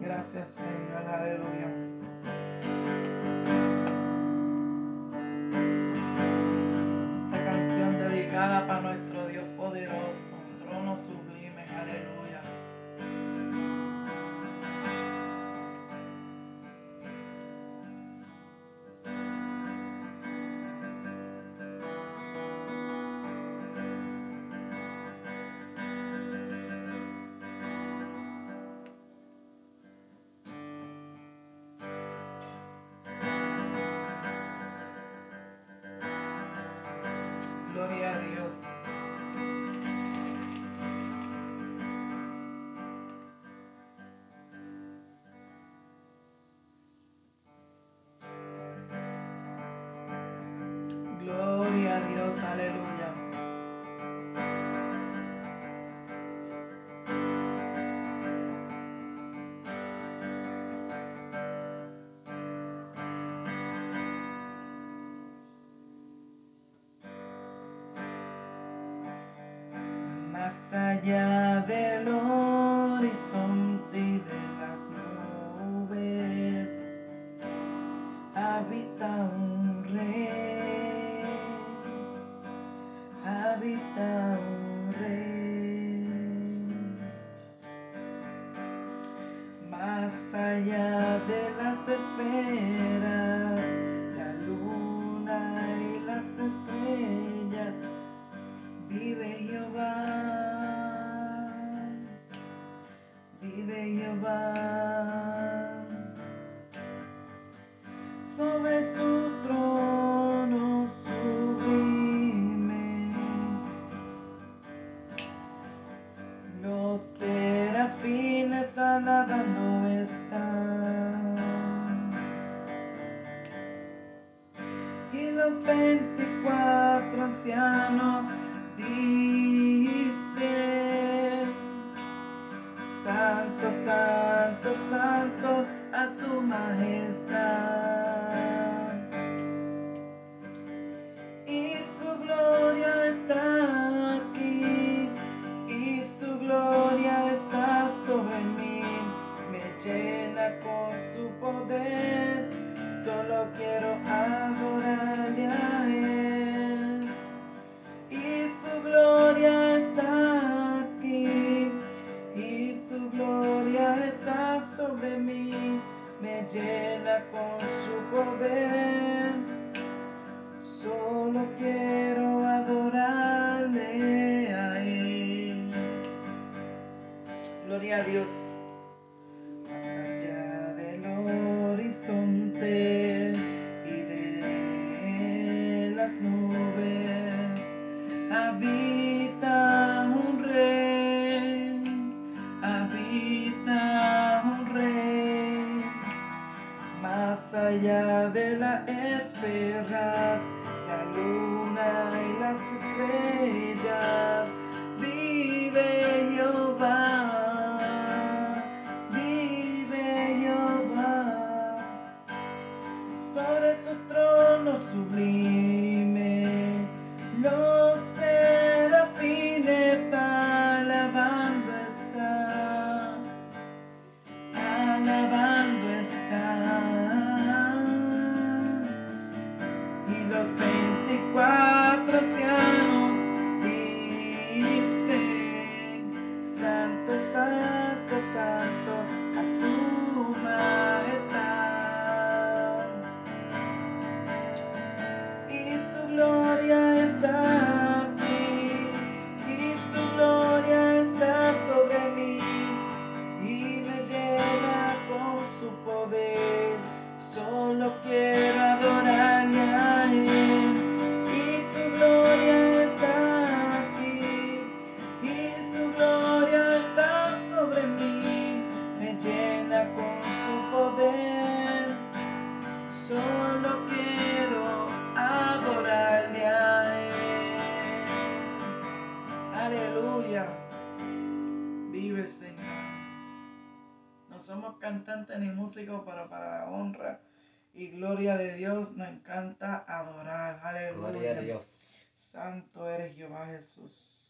Gracias Señor, aleluya. Esta canción dedicada para más allá del horizonte y de las nubes habita un rey, habita un rey, más allá de las esferas, la luna y las estrellas vive Jehová. sobre su serafines alabando están y los veinticuatro ancianos santo, santo a su majestad. Sobre mí, me llena con su poder, solo quiero adorarle a él. Y su gloria está gloria está sobre mí, me llena con Gloria a Dios. Más allá del horizonte y de las nubes, habita un rey allá de la esferas, la luna y las estrellas, Santo, Santo, Santo, a su majestad. Y su gloria está aquí, y su gloria está sobre mí, y me llena con su poder. Solo quiero somos cantantes ni músicos, pero para la honra y gloria de Dios nos encanta adorar. Aleluya. Gloria a Dios. Santo eres Jehová Jesús.